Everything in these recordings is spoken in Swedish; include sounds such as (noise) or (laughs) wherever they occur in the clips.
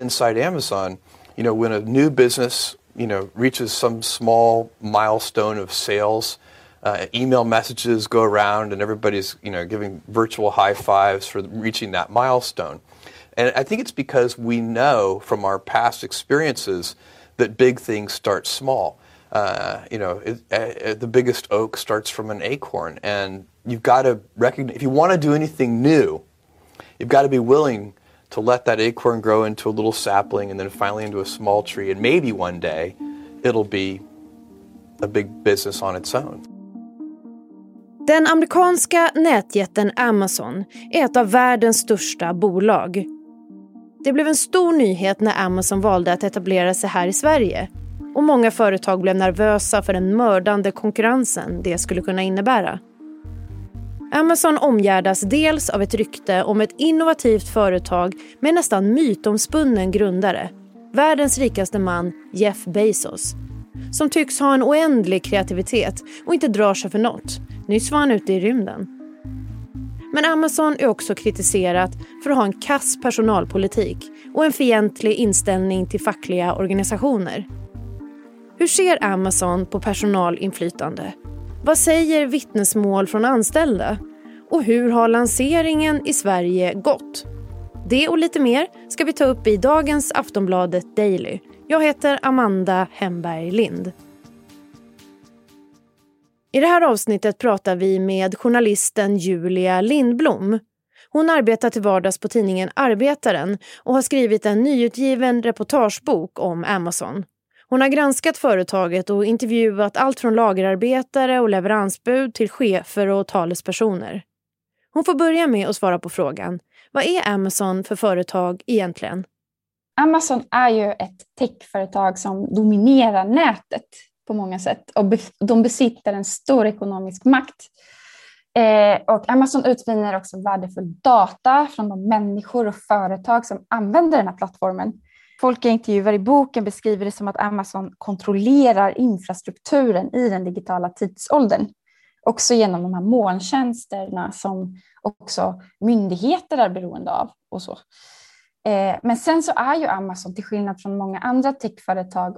Inside Amazon, you know, when a new business, you know, reaches some small milestone of sales, uh, email messages go around and everybody's, you know, giving virtual high fives for reaching that milestone. And I think it's because we know from our past experiences that big things start small. Uh, you know, it, uh, the biggest oak starts from an acorn, and you've got to recognize if you want to do anything new, you've got to be willing to let that acorn grow into a little sapling and then finally into a small tree, and maybe one day it'll be a big business on its own. Den amerikanska nätjätten Amazon är ett av världens största bolag. Det blev en stor nyhet när Amazon valde att etablera sig här i Sverige och många företag blev nervösa för den mördande konkurrensen det skulle kunna innebära. Amazon omgärdas dels av ett rykte om ett innovativt företag med nästan mytomspunnen grundare, världens rikaste man Jeff Bezos, som tycks ha en oändlig kreativitet och inte drar sig för något. Nyss var han ute i rymden. Men Amazon är också kritiserat för att ha en kass personalpolitik och en fientlig inställning till fackliga organisationer. Hur ser Amazon på personalinflytande? Vad säger vittnesmål från anställda? Och hur har lanseringen i Sverige gått? Det och lite mer ska vi ta upp i dagens Aftonbladet Daily. Jag heter Amanda Hemberg Lind. I det här avsnittet pratar vi med journalisten Julia Lindblom. Hon arbetar till vardags på tidningen Arbetaren och har skrivit en nyutgiven reportagebok om Amazon. Hon har granskat företaget och intervjuat allt från lagerarbetare och leveransbud till chefer och talespersoner. Hon får börja med att svara på frågan, vad är Amazon för företag egentligen? Amazon är ju ett techföretag som dominerar nätet på många sätt och de besitter en stor ekonomisk makt. Eh, och Amazon utvinner också värdefull data från de människor och företag som använder den här plattformen. Folk jag intervjuar i boken beskriver det som att Amazon kontrollerar infrastrukturen i den digitala tidsåldern. Också genom de här molntjänsterna som också myndigheter är beroende av. och så. Eh, men sen så är ju Amazon, till skillnad från många andra techföretag,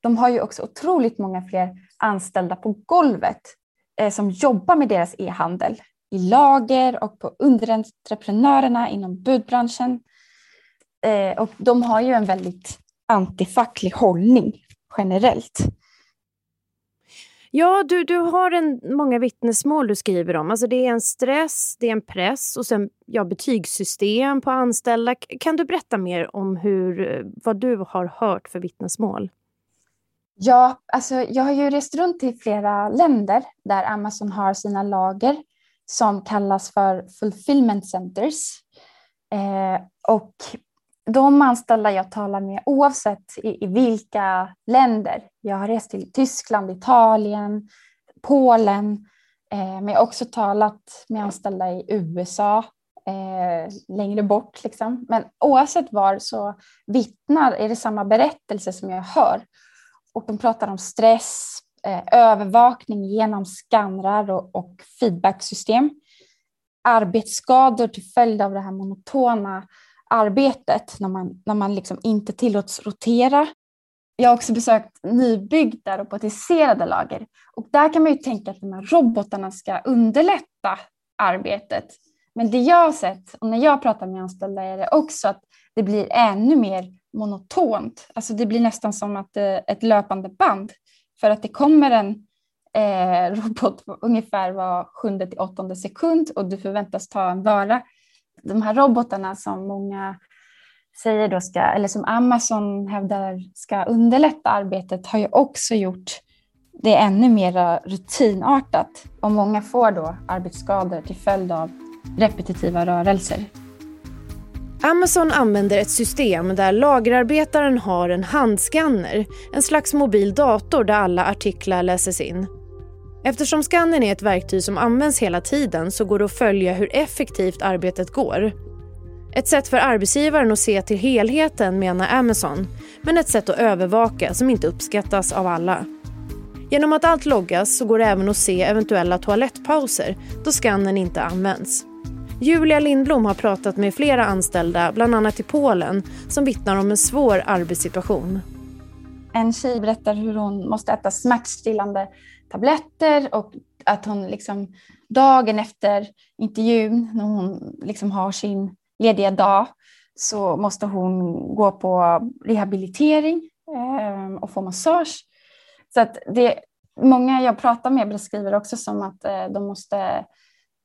de har ju också otroligt många fler anställda på golvet eh, som jobbar med deras e-handel i lager och på underentreprenörerna inom budbranschen. Eh, och de har ju en väldigt antifacklig hållning generellt. Ja, du, du har en, många vittnesmål du skriver om. Alltså det är en stress, det är en press och sen ja, betygssystem på anställda. Kan du berätta mer om hur, vad du har hört för vittnesmål? Ja, alltså jag har ju rest runt i flera länder där Amazon har sina lager som kallas för fulfillment centers. Eh, och de anställda jag talar med, oavsett i, i, vilka länder, jag har rest till Tyskland, Italien, Polen, eh, men jag har också talat med anställda i USA, eh, längre bort. Liksom. Men oavsett var så vittnar, är det samma berättelse som jag hör. Och de pratar om stress, eh, övervakning genom skannrar och, och feedbacksystem, arbetsskador till följd av det här monotona arbetet när man, när man liksom inte tillåts rotera. Jag har också besökt nybyggda robotiserade lager och där kan man ju tänka att de här robotarna ska underlätta arbetet. Men det jag har sett och när jag pratar med anställda är det också att det blir ännu mer monotont. Alltså det blir nästan som att det är ett löpande band för att det kommer en eh, (laughs) robot ungefär var sjunde till åttonde sekund och du förväntas ta en vara de här robotarna som många säger då ska, eller som Amazon hävdar ska underlätta arbetet har ju också gjort det ännu mer rutinartat och många får då arbetsskador till följd av repetitiva rörelser. Amazon använder ett system där lagerarbetaren har en handskanner, en slags mobil dator där alla artiklar läses in. Eftersom skannern är ett verktyg som används hela tiden så går det att följa hur effektivt arbetet går. Ett sätt för arbetsgivaren att se till helheten menar Amazon, men ett sätt att övervaka som inte uppskattas av alla. Genom att allt loggas så går det även att se eventuella toalettpauser då skannern inte används. Julia Lindblom har pratat med flera anställda, bland annat i Polen, som vittnar om en svår arbetssituation. En tjej berättar hur hon måste äta smärtstillande tabletter och att hon liksom dagen efter intervjun, när hon liksom har sin lediga dag, så måste hon gå på rehabilitering eh, och få massage. Så att det, många jag pratar med beskriver också som att eh, de måste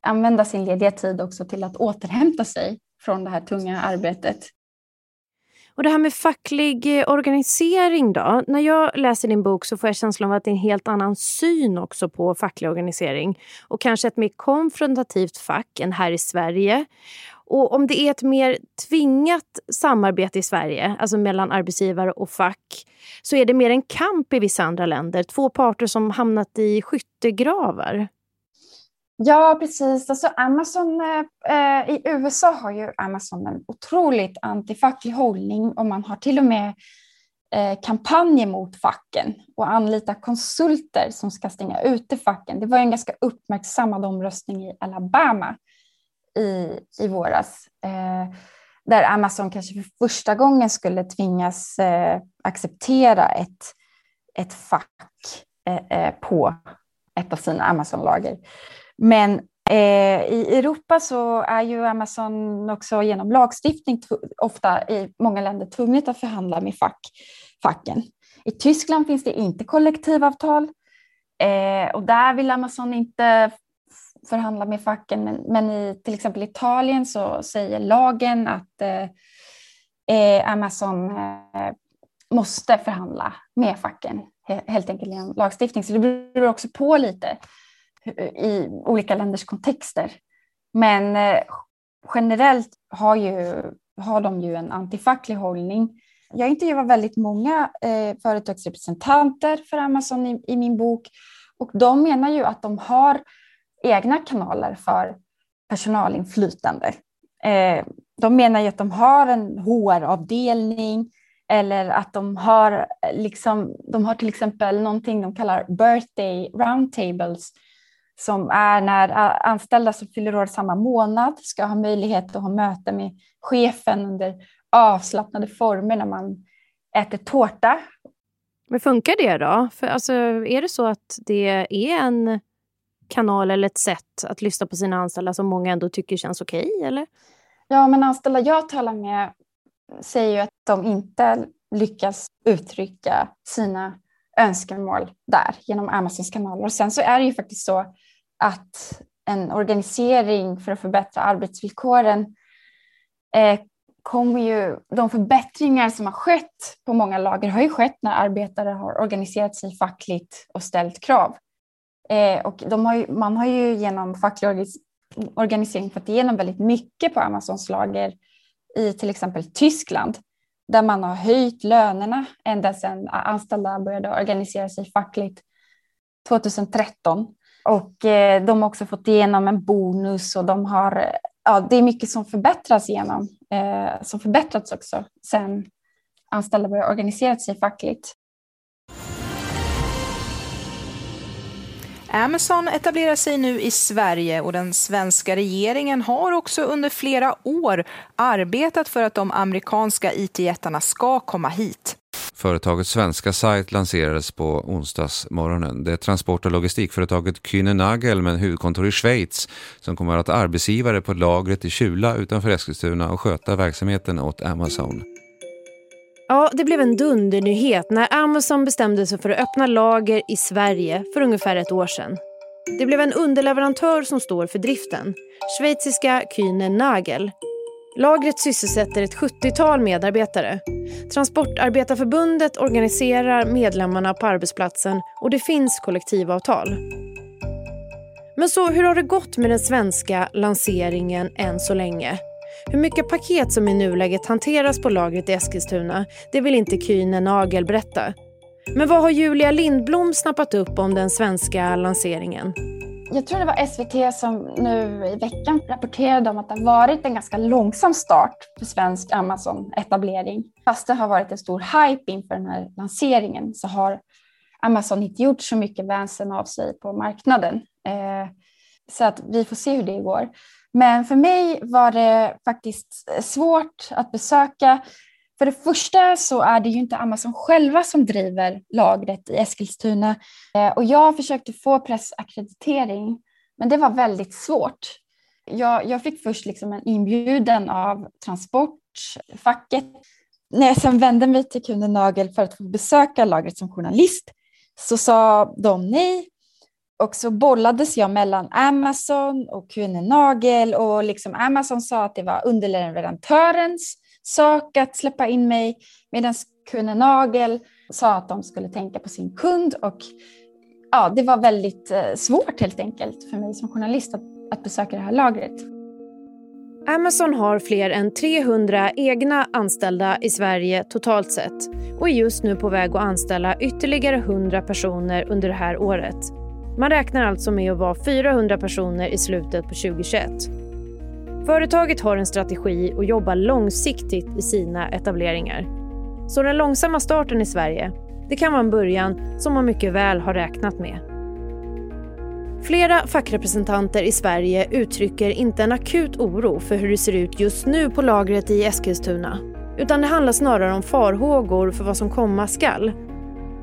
använda sin lediga tid också till att återhämta sig från det här tunga arbetet. Och det här med facklig eh, organisering då? När jag läser din bok så får jag känslan av att det är en helt annan syn också på facklig organisering. Och kanske ett mer konfrontativt fack än här i Sverige. Och om det är ett mer tvingat samarbete i Sverige, alltså mellan arbetsgivare och fack, så är det mer en kamp i vissa andra länder. Två parter som hamnat i skyttegravar. Ja, precis. Alltså Amazon, eh, eh, I USA har ju Amazon en otroligt antifacklig hållning och man har till och med eh, kampanjer mot facken och anlitar konsulter som ska stänga ute facken. Det var en ganska uppmärksammad omröstning i Alabama i, i våras. Eh, där Amazon kanske för första gången skulle tvingas eh, acceptera ett, ett fack eh, eh på ett av sina Amazon-lager. Men eh, i Europa så är ju Amazon också genom lagstiftning ofta i många länder tvunget att förhandla med fack, facken. I Tyskland finns det inte kollektivavtal eh, och där vill Amazon inte förhandla med facken. Men, men i till exempel Italien så säger lagen att eh, eh Amazon eh, måste förhandla med facken helt enkelt genom lagstiftning. Så det beror också på lite i olika länders kontexter. Men eh, generellt har, ju, har de ju en antifacklig hållning. Jag intervjuar väldigt många eh, företagsrepresentanter för Amazon i, i, min bok och de menar ju att de har egna kanaler för personalinflytande. Eh, de menar ju att de har en HR-avdelning eller att de har, eh, liksom, de har till exempel någonting de kallar birthday roundtables som är när anställda som fyller år samma månad ska ha möjlighet att ha möte med chefen under avslappnade former när man äter tårta. Men funkar det då? För alltså, är det så att det är en kanal eller ett sätt att lyssna på sina anställda som många ändå tycker känns okej? Okay, eller? Ja, men anställda jag talar med säger ju att de inte lyckas uttrycka sina önskemål där genom Amazons kanaler. Och sen så är det ju faktiskt så att en organisering för att förbättra arbetsvillkoren eh, kommer ju, de förbättringar som har skett på många lager har ju skett när arbetare har organiserat sig fackligt och ställt krav. Eh, och de har ju, man har ju genom facklig organisering fått igenom väldigt mycket på Amazons lager i till exempel Tyskland där man har höjt lönerna ända sedan anställda började organisera sig fackligt 2013. Och eh, de har också fått igenom en bonus och de har, ja, det är mycket som förbättras genom, eh, som förbättrats också sen anställda började organisera sig fackligt. Amazon etablerar sig nu i Sverige och den svenska regeringen har också under flera år arbetat för att de amerikanska it-jättarna ska komma hit. Företagets svenska sajt lanserades på onsdagsmorgonen. Det är transport och logistikföretaget Kühne Nagel med huvudkontor i Schweiz som kommer att arbetsgivare på lagret i Kjula utanför Eskilstuna och sköta verksamheten åt Amazon. Ja, det blev en dundernyhet när Amazon bestämde sig för att öppna lager i Sverige för ungefär ett år sedan. Det blev en underleverantör som står för driften, schweiziska Kühne Nagel. Lagret sysselsätter ett 70-tal medarbetare. Transportarbetarförbundet organiserar medlemmarna på arbetsplatsen och det finns kollektivavtal. Men så hur har det gått med den svenska lanseringen än så länge? Hur mycket paket som i nuläget hanteras på lagret i Eskilstuna, det vill inte Kühne Nagel berätta. Men vad har Julia Lindblom snappat upp om den svenska lanseringen? Jag tror det var SVT som nu i veckan rapporterade om att det har varit en ganska långsam start för svensk Amazon-etablering. Fast det har varit en stor hype inför den här lanseringen så har Amazon inte gjort så mycket väsen av sig på marknaden. Eh, så att vi får se hur det går. Men för mig var det faktiskt svårt att besöka. För det första så är det ju inte Amazon själva som driver lagret i Eskilstuna. Eh, och jag försökte få pressackreditering, men det var väldigt svårt. Jag, jag fick först liksom en inbjudan av Transportfacket. När jag sen vände mig till Kunden Nagel för att få besöka lagret som journalist så sa de nej och så bollades jag mellan Amazon och QN Nagel och liksom Amazon sa att det var underleverantörens sak att släppa in mig medan Kunde Nagel sa att de skulle tänka på sin kund och ja, det var väldigt eh, svårt helt enkelt för mig som journalist att, att besöka det här lagret. Amazon har fler än 300 egna anställda i Sverige totalt sett och är just nu på väg att anställa ytterligare 100 personer under det här året. Man räknar alltså med att vara 400 personer i slutet på 2021. Företaget har en strategi och jobbar långsiktigt i sina etableringar. Så den långsamma starten i Sverige, det kan vara en början som man mycket väl har räknat med. Flera fackrepresentanter i Sverige uttrycker inte en akut oro för hur det ser ut just nu på lagret i Eskilstuna. Utan det handlar snarare om farhågor för vad som komma skall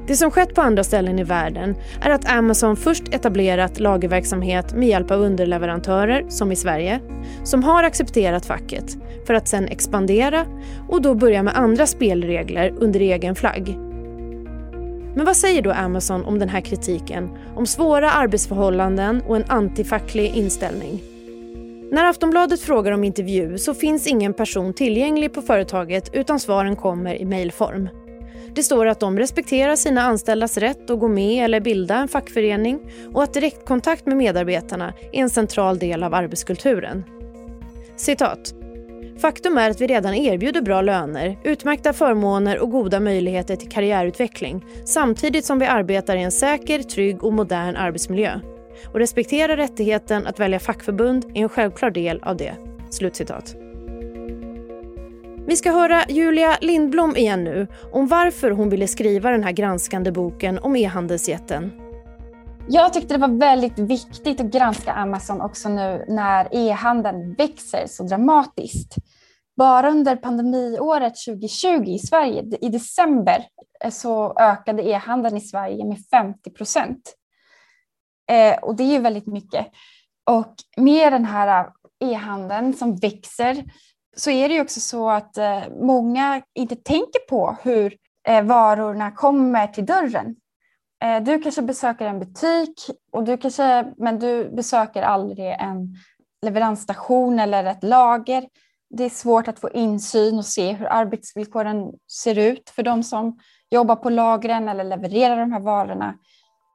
det som skett på andra ställen i världen är att Amazon först etablerat lagerverksamhet med hjälp av underleverantörer, som i Sverige, som har accepterat facket, för att sen expandera och då börja med andra spelregler under egen flagg. Men vad säger då Amazon om den här kritiken, om svåra arbetsförhållanden och en antifacklig inställning? När Aftonbladet frågar om intervju så finns ingen person tillgänglig på företaget utan svaren kommer i mejlform. Det står att de respekterar sina anställdas rätt att gå med eller bilda en fackförening och att direktkontakt med medarbetarna är en central del av arbetskulturen. Citat. Faktum är att vi redan erbjuder bra löner, utmärkta förmåner och goda möjligheter till karriärutveckling samtidigt som vi arbetar i en säker, trygg och modern arbetsmiljö. Och respektera rättigheten att välja fackförbund är en självklar del av det." Slutcitat. Vi ska höra Julia Lindblom igen nu om varför hon ville skriva den här granskande boken om e-handelsjätten. Jag tyckte det var väldigt viktigt att granska Amazon också nu när e-handeln växer så dramatiskt. Bara under pandemiåret 2020 i Sverige, i december, så ökade e-handeln i Sverige med 50 procent. Eh, och det är ju väldigt mycket. Och med den här eh, e-handeln som växer så är det ju också så att eh, många inte tänker på hur eh, varorna kommer till dörren. Eh, du kanske besöker en butik, och du kanske, men du besöker aldrig en leveransstation eller ett lager. Det är svårt att få insyn och se hur arbetsvillkoren ser ut för de som jobbar på lagren eller levererar de här varorna.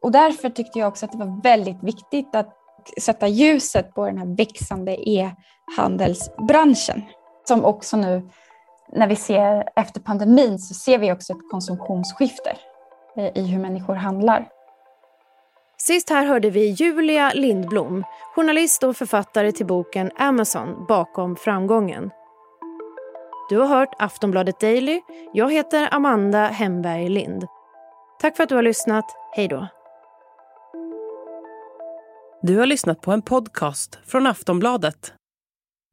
Och därför tyckte jag också att det var väldigt viktigt att sätta ljuset på den här växande e-handelsbranschen som också nu när vi ser efter pandemin så ser vi också ett konsumtionsskifte i hur människor handlar. Sist här hörde vi Julia Lindblom, journalist och författare till boken Amazon bakom framgången. Du har hört Aftonbladet Daily. Jag heter Amanda Hemberg Lind. Tack för att du har lyssnat. Hej då. Du har lyssnat på en podcast från Aftonbladet